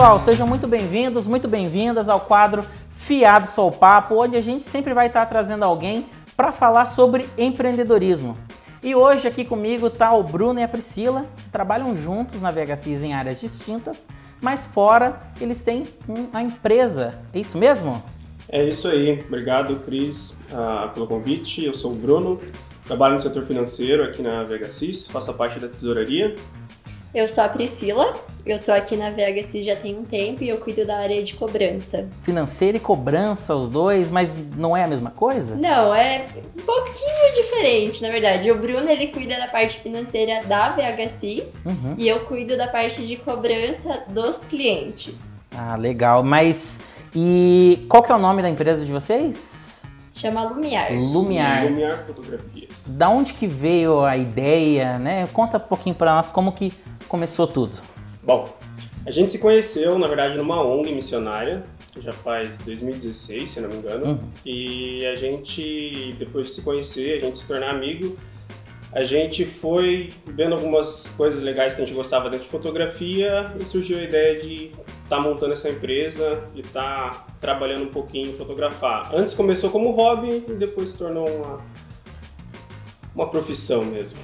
pessoal, sejam muito bem-vindos, muito bem-vindas ao quadro Fiado Sou Papo, onde a gente sempre vai estar trazendo alguém para falar sobre empreendedorismo. E hoje aqui comigo está o Bruno e a Priscila, que trabalham juntos na VHCs em áreas distintas, mas fora eles têm uma empresa. É isso mesmo? É isso aí. Obrigado, Cris, uh, pelo convite. Eu sou o Bruno, trabalho no setor financeiro aqui na VHCs, faço parte da tesouraria eu sou a Priscila, eu tô aqui na VHC já tem um tempo e eu cuido da área de cobrança. Financeira e cobrança, os dois, mas não é a mesma coisa? Não, é um pouquinho diferente, na verdade. O Bruno, ele cuida da parte financeira da VHCs uhum. e eu cuido da parte de cobrança dos clientes. Ah, legal. Mas e qual que é o nome da empresa de vocês? Chama Lumiar. Lumiar. Lumiar Fotografias. Da onde que veio a ideia, né? Conta um pouquinho para nós como que começou tudo? Bom, a gente se conheceu, na verdade, numa ONG missionária, já faz 2016, se não me engano, uhum. e a gente, depois de se conhecer, a gente se tornar amigo, a gente foi vendo algumas coisas legais que a gente gostava dentro de fotografia e surgiu a ideia de estar tá montando essa empresa e estar tá trabalhando um pouquinho em fotografar. Antes começou como hobby e depois se tornou uma, uma profissão mesmo.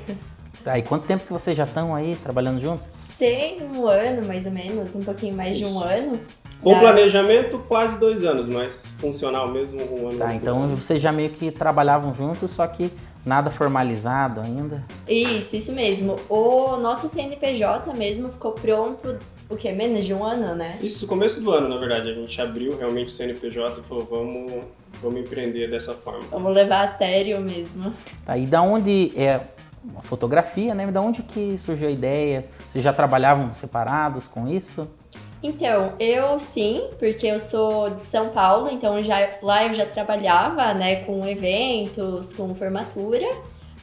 Tá, e quanto tempo que vocês já estão aí trabalhando juntos? Tem um ano, mais ou menos, um pouquinho mais Isso. de um ano. Com da... planejamento, quase dois anos, mas funcional mesmo, um ano. Tá, então ano. vocês já meio que trabalhavam juntos, só que nada formalizado ainda? Isso, isso mesmo. O nosso CNPJ mesmo ficou pronto, o quê? Menos de um ano, né? Isso, começo do ano, na verdade. A gente abriu realmente o CNPJ e falou, vamos, vamos empreender dessa forma. Vamos levar a sério mesmo. Tá, e da onde é uma fotografia, né? Da onde que surgiu a ideia? Vocês já trabalhavam separados com isso? Então, eu sim, porque eu sou de São Paulo, então já, lá eu já trabalhava, né, com eventos, com formatura.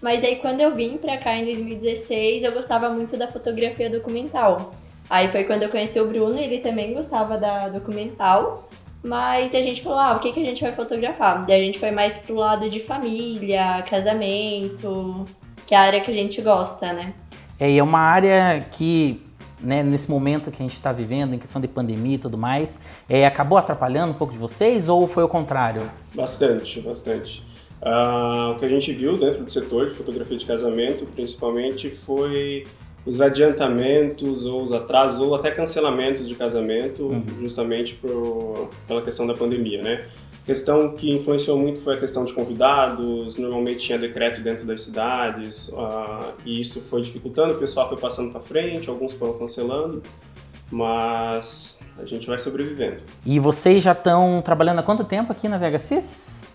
Mas aí quando eu vim pra cá em 2016, eu gostava muito da fotografia documental. Aí foi quando eu conheci o Bruno, ele também gostava da documental. Mas a gente falou, ah, o que, que a gente vai fotografar? Daí a gente foi mais pro lado de família, casamento, que é a área que a gente gosta, né? É, e é uma área que, né, nesse momento que a gente está vivendo, em questão de pandemia e tudo mais, é, acabou atrapalhando um pouco de vocês ou foi o contrário? Bastante, bastante. Uh, o que a gente viu dentro do setor de fotografia de casamento, principalmente, foi os adiantamentos ou os atrasos ou até cancelamentos de casamento, uhum. justamente por, pela questão da pandemia, né? Questão que influenciou muito foi a questão de convidados, normalmente tinha decreto dentro das cidades, uh, e isso foi dificultando, o pessoal foi passando para frente, alguns foram cancelando, mas a gente vai sobrevivendo. E vocês já estão trabalhando há quanto tempo aqui na VHCs?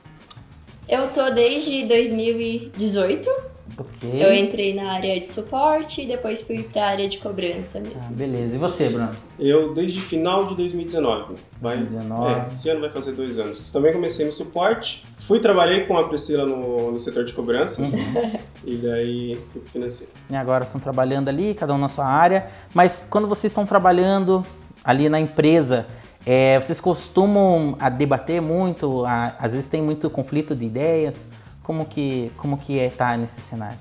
Eu tô desde 2018. Okay. Eu entrei na área de suporte e depois fui para a área de cobrança mesmo. Ah, beleza. E você, Bruno? Eu desde final de 2019. Vai, 2019. É, esse ano vai fazer dois anos. Também comecei no suporte. Fui trabalhei com a Priscila no, no setor de cobranças uhum. e daí fui pro financeiro. E agora estão trabalhando ali, cada um na sua área. Mas quando vocês estão trabalhando ali na empresa, é, vocês costumam a debater muito? A, às vezes tem muito conflito de ideias? Como que, como que é estar tá nesse cenário?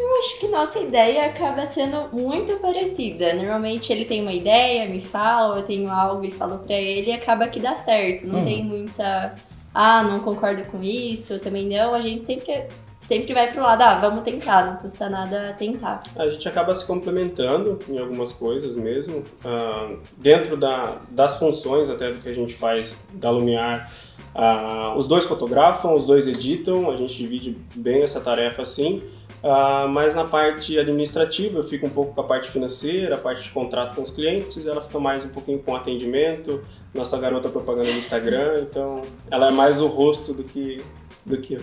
Eu acho que nossa ideia acaba sendo muito parecida. Normalmente ele tem uma ideia, me fala, eu tenho algo e falo para ele e acaba que dá certo. Não uhum. tem muita, ah, não concordo com isso, também não. A gente sempre sempre vai pro lado, ah, vamos tentar, não custa nada tentar. A gente acaba se complementando em algumas coisas mesmo. Uh, dentro da, das funções até do que a gente faz da Lumiar, uh, os dois fotografam, os dois editam, a gente divide bem essa tarefa assim. Uh, mas na parte administrativa eu fico um pouco com a parte financeira, a parte de contrato com os clientes, ela fica mais um pouquinho com atendimento, nossa garota propaganda no Instagram, então ela é mais o rosto do que, do que eu.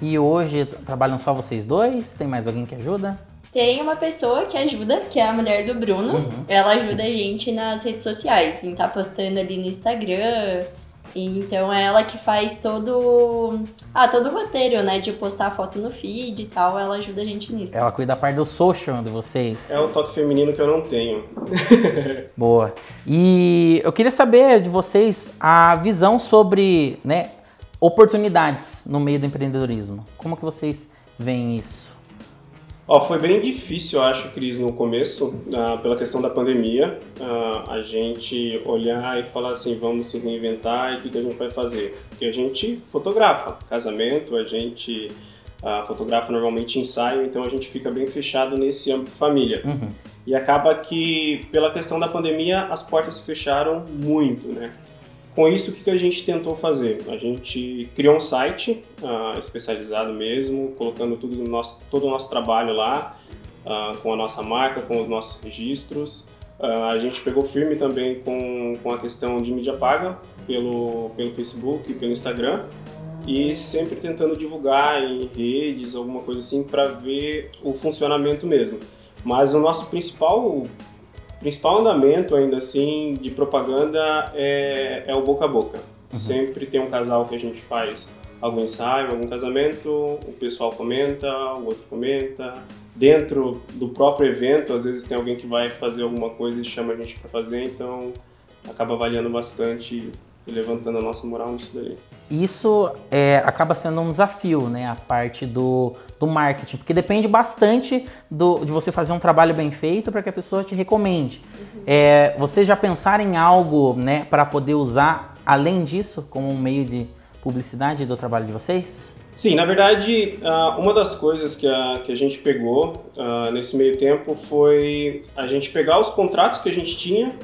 E hoje trabalham só vocês dois? Tem mais alguém que ajuda? Tem uma pessoa que ajuda, que é a mulher do Bruno. Uhum. Ela ajuda a gente nas redes sociais, em tá postando ali no Instagram. Então é ela que faz todo. Ah, todo o roteiro, né? De postar foto no feed e tal. Ela ajuda a gente nisso. Ela cuida da parte do social de vocês. É o toque feminino que eu não tenho. Boa. E eu queria saber de vocês a visão sobre, né? oportunidades no meio do empreendedorismo. Como que vocês veem isso? Ó, foi bem difícil, eu acho, Cris, no começo, uh, pela questão da pandemia, uh, a gente olhar e falar assim, vamos se reinventar e o que, que a gente vai fazer? Porque a gente fotografa casamento, a gente uh, fotografa normalmente ensaio, então a gente fica bem fechado nesse âmbito família. Uhum. E acaba que, pela questão da pandemia, as portas se fecharam muito, né? Com isso, o que a gente tentou fazer? A gente criou um site uh, especializado mesmo, colocando tudo no nosso, todo o nosso trabalho lá, uh, com a nossa marca, com os nossos registros. Uh, a gente pegou firme também com, com a questão de mídia paga pelo, pelo Facebook e pelo Instagram e sempre tentando divulgar em redes, alguma coisa assim, para ver o funcionamento mesmo. Mas o nosso principal principal andamento, ainda assim, de propaganda é, é o boca a boca. Uhum. Sempre tem um casal que a gente faz algum ensaio, algum casamento, o pessoal comenta, o outro comenta. Dentro do próprio evento, às vezes tem alguém que vai fazer alguma coisa e chama a gente para fazer, então acaba avaliando bastante levantando a nossa moral nisso daí. Isso é, acaba sendo um desafio, né? A parte do, do marketing, porque depende bastante do, de você fazer um trabalho bem feito para que a pessoa te recomende. Uhum. É, vocês já pensaram em algo, né, para poder usar além disso como um meio de publicidade do trabalho de vocês? Sim, na verdade, uma das coisas que a, que a gente pegou nesse meio tempo foi a gente pegar os contratos que a gente tinha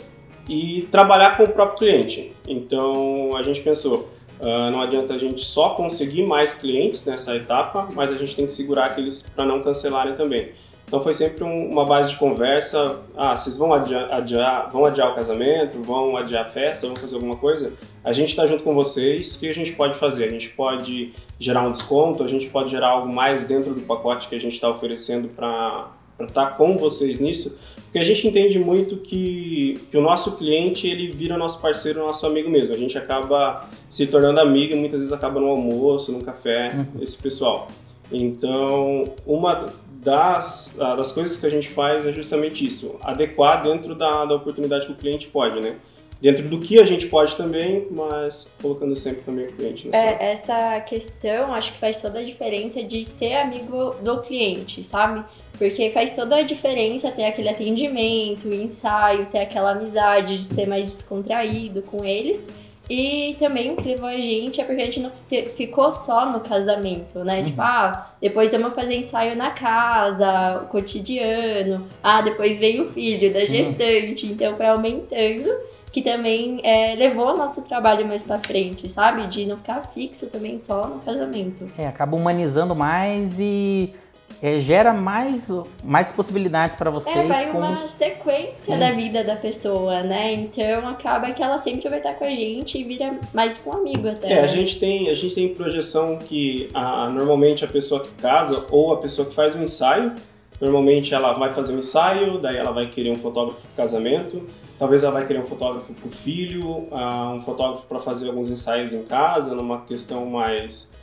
e trabalhar com o próprio cliente. Então a gente pensou, uh, não adianta a gente só conseguir mais clientes nessa etapa, mas a gente tem que segurar aqueles para não cancelarem também. Então foi sempre um, uma base de conversa. Ah, vocês vão adiar, adiar, vão adiar o casamento, vão adiar a festa, vão fazer alguma coisa? A gente está junto com vocês. O que a gente pode fazer? A gente pode gerar um desconto, a gente pode gerar algo mais dentro do pacote que a gente está oferecendo para estar tá com vocês nisso. Porque a gente entende muito que, que o nosso cliente ele vira nosso parceiro, nosso amigo mesmo. A gente acaba se tornando amigo e muitas vezes acaba no almoço, no café, uhum. esse pessoal. Então, uma das, das coisas que a gente faz é justamente isso, adequar dentro da, da oportunidade que o cliente pode, né? Dentro do que a gente pode também, mas colocando sempre também o cliente. É, essa questão acho que faz toda a diferença de ser amigo do cliente, sabe? Porque faz toda a diferença ter aquele atendimento, ensaio, ter aquela amizade de ser mais descontraído com eles. E também o que levou a gente é porque a gente não ficou só no casamento, né? Uhum. Tipo, ah, depois vamos fazer ensaio na casa, o cotidiano. Ah, depois veio o filho da gestante. Uhum. Então foi aumentando, que também é, levou o nosso trabalho mais pra frente, sabe? De não ficar fixo também só no casamento. É, acaba humanizando mais e é, gera mais, mais possibilidades para vocês. É, vai uma sequência Sim. da vida da pessoa, né? Então acaba que ela sempre vai estar com a gente e vira mais com um amigo até. É, né? a gente tem a gente tem projeção que a, normalmente a pessoa que casa ou a pessoa que faz um ensaio, normalmente ela vai fazer um ensaio, daí ela vai querer um fotógrafo para casamento, talvez ela vai querer um fotógrafo para o filho, uh, um fotógrafo para fazer alguns ensaios em casa, numa questão mais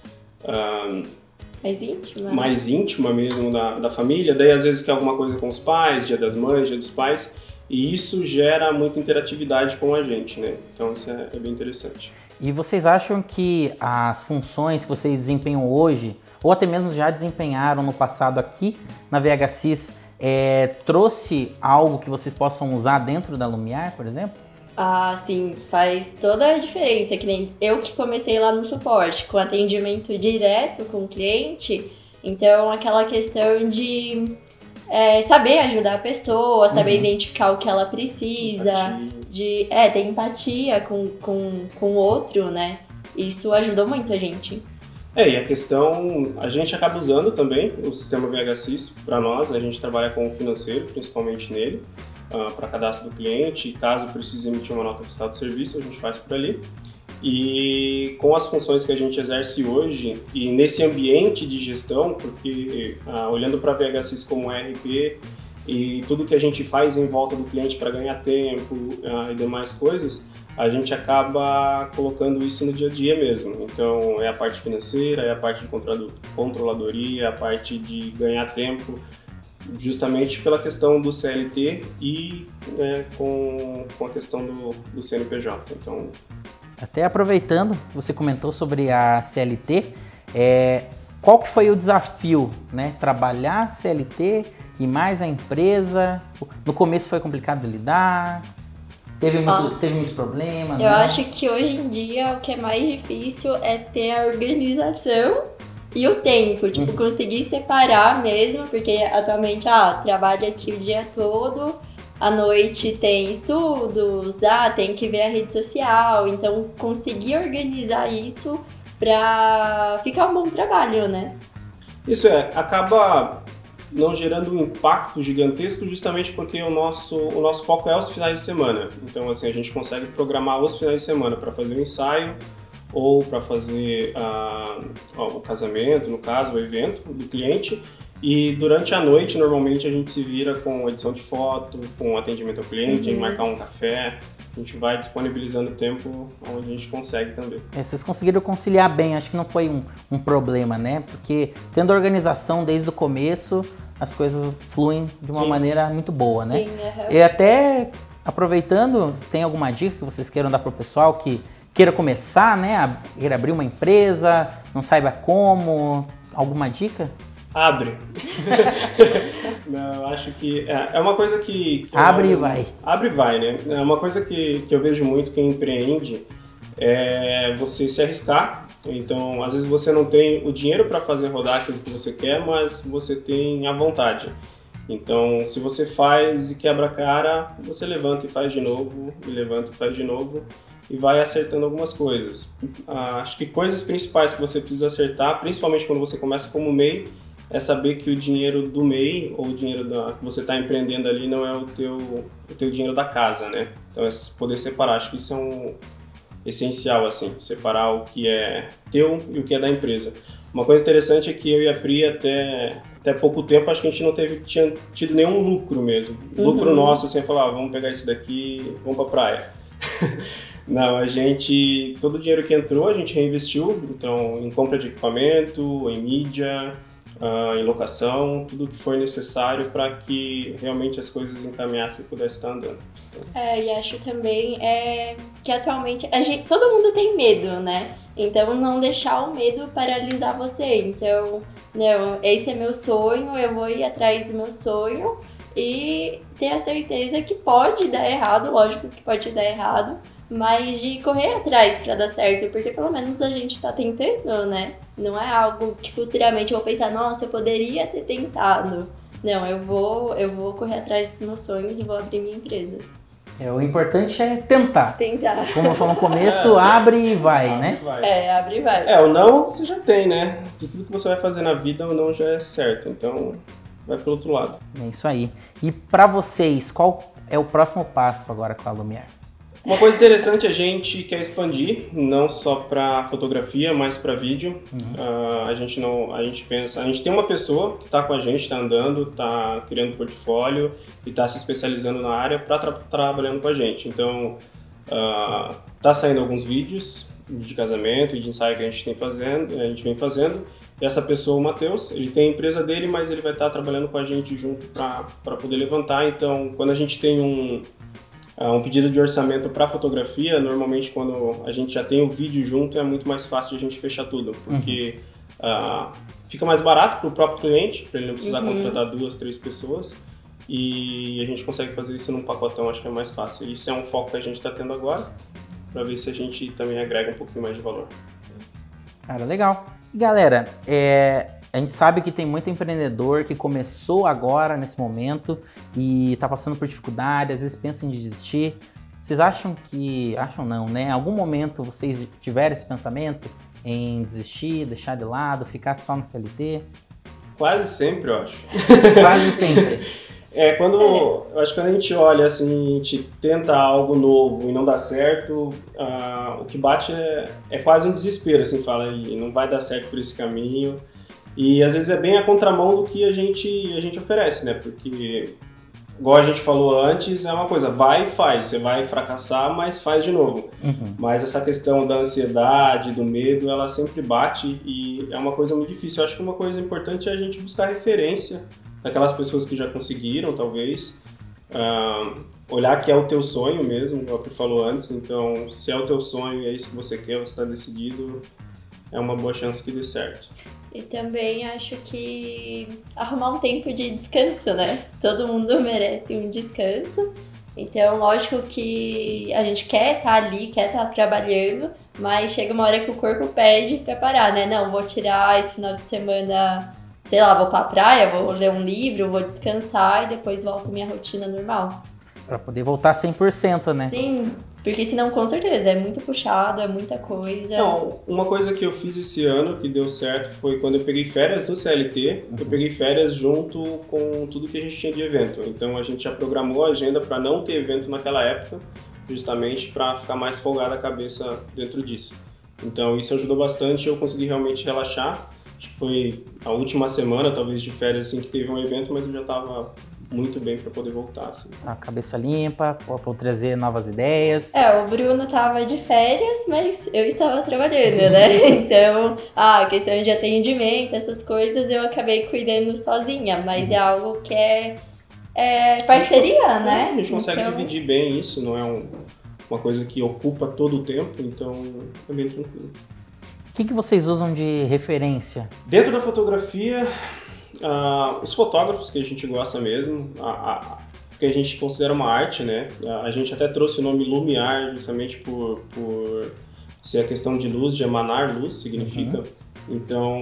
uh, mais íntima. Mais íntima mesmo da, da família. Daí às vezes quer alguma coisa com os pais, dia das mães, dia dos pais. E isso gera muita interatividade com a gente, né? Então isso é, é bem interessante. E vocês acham que as funções que vocês desempenham hoje, ou até mesmo já desempenharam no passado aqui na VHCIS, é, trouxe algo que vocês possam usar dentro da Lumiar, por exemplo? Ah, sim, faz toda a diferença. Que nem eu que comecei lá no suporte, com atendimento direto com o cliente. Então, aquela questão de é, saber ajudar a pessoa, saber uhum. identificar o que ela precisa, empatia. de é, ter empatia com, com, com o outro, né? Isso ajudou muito a gente. É, e a questão, a gente acaba usando também o sistema VHSIS para nós, a gente trabalha com o financeiro, principalmente nele uh, para cadastro do cliente. Caso precise emitir uma nota fiscal de serviço, a gente faz por ali. E com as funções que a gente exerce hoje e nesse ambiente de gestão, porque uh, olhando para VHSIS como RP e tudo que a gente faz em volta do cliente para ganhar tempo uh, e demais coisas, a gente acaba colocando isso no dia a dia mesmo. Então, é a parte financeira, é a parte de controladoria, é a parte de ganhar tempo justamente pela questão do CLT e né, com, com a questão do, do CNPJ. Então, até aproveitando, você comentou sobre a CLT, é, qual que foi o desafio, né? Trabalhar CLT e mais a empresa. No começo foi complicado lidar. Teve muito, teve muito problema. Eu não? acho que hoje em dia o que é mais difícil é ter a organização e o tempo, tipo, uhum. conseguir separar mesmo, porque atualmente, ah, trabalho aqui o dia todo, à noite tem estudos, ah, tem que ver a rede social, então conseguir organizar isso pra ficar um bom trabalho, né? Isso é, acaba não gerando um impacto gigantesco justamente porque o nosso, o nosso foco é os finais de semana. Então, assim, a gente consegue programar os finais de semana para fazer o ensaio ou para fazer uh, o casamento, no caso, o evento do cliente. E durante a noite, normalmente, a gente se vira com edição de foto, com atendimento ao cliente, uhum. marcar um café. A gente vai disponibilizando tempo onde a gente consegue também. É, vocês conseguiram conciliar bem, acho que não foi um, um problema, né? Porque tendo organização desde o começo, as coisas fluem de uma Sim. maneira muito boa, né? Sim, uhum. E até aproveitando, tem alguma dica que vocês queiram dar para o pessoal que queira começar, né? A, queira abrir uma empresa, não saiba como, alguma dica? Abre. não, acho que é, é uma coisa que, que abre eu, e vai. Abre e vai, né? É uma coisa que, que eu vejo muito quem empreende é você se arriscar então, às vezes você não tem o dinheiro para fazer rodar aquilo que você quer, mas você tem a vontade. Então, se você faz e quebra a cara, você levanta e faz de novo, e levanta e faz de novo, e vai acertando algumas coisas. Ah, acho que coisas principais que você precisa acertar, principalmente quando você começa como MEI, é saber que o dinheiro do MEI, ou o dinheiro da, que você está empreendendo ali, não é o teu, o teu dinheiro da casa, né? Então, é poder separar. Acho que isso é um, essencial, assim, separar o que é teu e o que é da empresa. Uma coisa interessante é que eu e a Pri até, até pouco tempo acho que a gente não teve, tinha tido nenhum lucro mesmo. Uhum. Lucro nosso, assim, falar, ah, vamos pegar esse daqui, vamos pra praia. não, a gente, todo o dinheiro que entrou a gente reinvestiu, então em compra de equipamento, em mídia, uh, em locação, tudo que for necessário para que realmente as coisas encaminhassem e pudessem estar andando. É, e acho também é, que atualmente gente, todo mundo tem medo, né? Então não deixar o medo paralisar você. Então, não, esse é meu sonho, eu vou ir atrás do meu sonho e ter a certeza que pode dar errado, lógico que pode dar errado, mas de correr atrás para dar certo, porque pelo menos a gente tá tentando, né? Não é algo que futuramente eu vou pensar, nossa, eu poderia ter tentado. Não, eu vou, eu vou correr atrás dos meus sonhos e vou abrir minha empresa. É, o importante é tentar. Tentar. Como eu falei no começo, é, abre e vai, abre né? Vai. É, abre e vai. É, o não você já tem, né? De tudo que você vai fazer na vida, o não já é certo. Então, vai pro outro lado. É isso aí. E para vocês, qual é o próximo passo agora com a Lumière? Uma coisa interessante, a gente quer expandir, não só para fotografia, mas para vídeo. Uhum. Uh, a gente não, a gente pensa, a gente tem uma pessoa que está com a gente, está andando, está criando portfólio e está se especializando na área para tra trabalhando com a gente. Então, uh, tá saindo alguns vídeos de casamento e de ensaio que a gente tem fazendo, a gente vem fazendo. E essa pessoa, o Matheus, ele tem a empresa dele, mas ele vai estar tá trabalhando com a gente junto para poder levantar. Então, quando a gente tem um um pedido de orçamento para fotografia, normalmente quando a gente já tem o vídeo junto, é muito mais fácil de a gente fechar tudo, porque uhum. uh, fica mais barato para o próprio cliente, para ele não precisar uhum. contratar duas, três pessoas, e a gente consegue fazer isso num pacotão, acho que é mais fácil. Isso é um foco que a gente está tendo agora, para ver se a gente também agrega um pouquinho mais de valor. Cara, legal. Galera, é, a gente sabe que tem muito empreendedor que começou agora, nesse momento, e está passando por dificuldade, às vezes pensa em desistir. Vocês acham que. Acham não, né? Em algum momento vocês tiveram esse pensamento em desistir, deixar de lado, ficar só no CLT? Quase sempre, eu acho. Quase sempre. É, quando. Eu acho que quando a gente olha assim, a gente tenta algo novo e não dá certo, uh, o que bate é, é quase um desespero, assim, fala, não vai dar certo por esse caminho. E às vezes é bem a contramão do que a gente, a gente oferece, né? Porque, igual a gente falou antes, é uma coisa, vai e faz. Você vai fracassar, mas faz de novo. Uhum. Mas essa questão da ansiedade, do medo, ela sempre bate e é uma coisa muito difícil. Eu acho que uma coisa importante é a gente buscar referência daquelas pessoas que já conseguiram, talvez. Uh, olhar que é o teu sonho mesmo, como o que falou antes. Então, se é o teu sonho e é isso que você quer, você está decidido, é uma boa chance que dê certo. E também acho que arrumar um tempo de descanso, né? Todo mundo merece um descanso. Então, lógico que a gente quer estar tá ali, quer estar tá trabalhando, mas chega uma hora que o corpo pede pra parar, né? Não, vou tirar esse final de semana, sei lá, vou pra praia, vou ler um livro, vou descansar e depois volto à minha rotina normal. Pra poder voltar 100%, né? Sim, porque senão, com certeza, é muito puxado, é muita coisa. Não, uma coisa que eu fiz esse ano que deu certo foi quando eu peguei férias do CLT, uhum. eu peguei férias junto com tudo que a gente tinha de evento. Então a gente já programou a agenda para não ter evento naquela época, justamente para ficar mais folgada a cabeça dentro disso. Então isso ajudou bastante, eu consegui realmente relaxar. Acho que foi a última semana, talvez, de férias assim que teve um evento, mas eu já estava muito bem para poder voltar. Assim. A cabeça limpa, para trazer novas ideias. É, o Bruno tava de férias, mas eu estava trabalhando, né? Então, a questão de atendimento, essas coisas, eu acabei cuidando sozinha, mas é algo que é, é parceria, né? A gente consegue então... dividir bem isso, não é um, uma coisa que ocupa todo o tempo, então é bem tranquilo. O que, que vocês usam de referência? Dentro da fotografia, Uh, os fotógrafos que a gente gosta mesmo, a, a, que a gente considera uma arte, né? A, a gente até trouxe o nome Lumiar justamente por, por ser a questão de luz, de emanar luz, significa. Uhum. Então,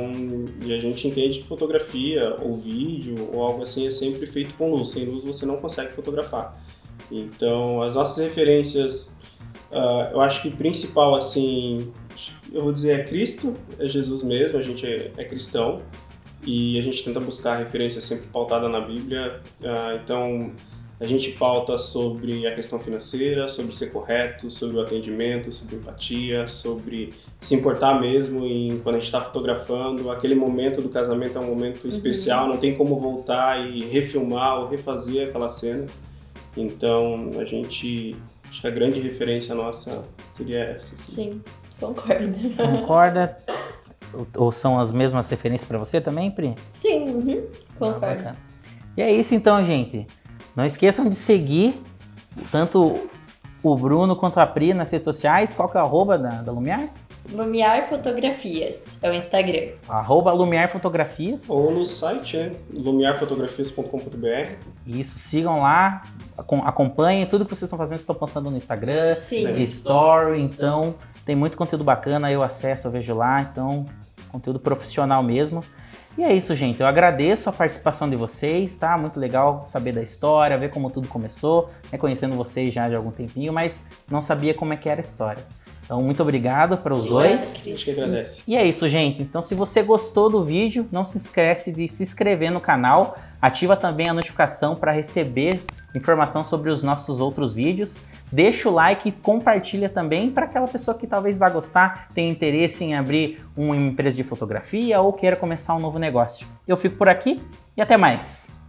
e a gente entende que fotografia ou vídeo ou algo assim é sempre feito com luz. Sem luz você não consegue fotografar. Então, as nossas referências, uh, eu acho que principal assim, eu vou dizer é Cristo, é Jesus mesmo. A gente é, é cristão e a gente tenta buscar referência sempre pautada na Bíblia. Uh, então, a gente pauta sobre a questão financeira, sobre ser correto, sobre o atendimento, sobre empatia, sobre se importar mesmo em quando a gente está fotografando. Aquele momento do casamento é um momento uhum. especial, não tem como voltar e refilmar ou refazer aquela cena. Então, a gente acho que a grande referência nossa seria essa. Sim, sim concordo. Concorda? Ou são as mesmas referências para você também, Pri? Sim, uhum, concordo. Ah, e é isso então, gente. Não esqueçam de seguir tanto o Bruno quanto a Pri nas redes sociais. Qual que é o arroba da, da Lumiar? Lumiar Fotografias, é o Instagram. Arroba Lumiar Fotografias. Ou no site, é lumiarfotografias.com.br. Isso, sigam lá, acompanhem tudo que vocês estão fazendo, estão postando no Instagram, Sim. Story, então tem muito conteúdo bacana, eu acesso, eu vejo lá, então conteúdo profissional mesmo. E é isso, gente. Eu agradeço a participação de vocês, tá? Muito legal saber da história, ver como tudo começou, né? conhecendo vocês já de algum tempinho, mas não sabia como é que era a história. Então, muito obrigado para os dois. A gente agradece. E é isso, gente. Então, se você gostou do vídeo, não se esquece de se inscrever no canal. Ativa também a notificação para receber informação sobre os nossos outros vídeos. Deixa o like e compartilha também para aquela pessoa que talvez vá gostar, tenha interesse em abrir uma empresa de fotografia ou queira começar um novo negócio. Eu fico por aqui e até mais!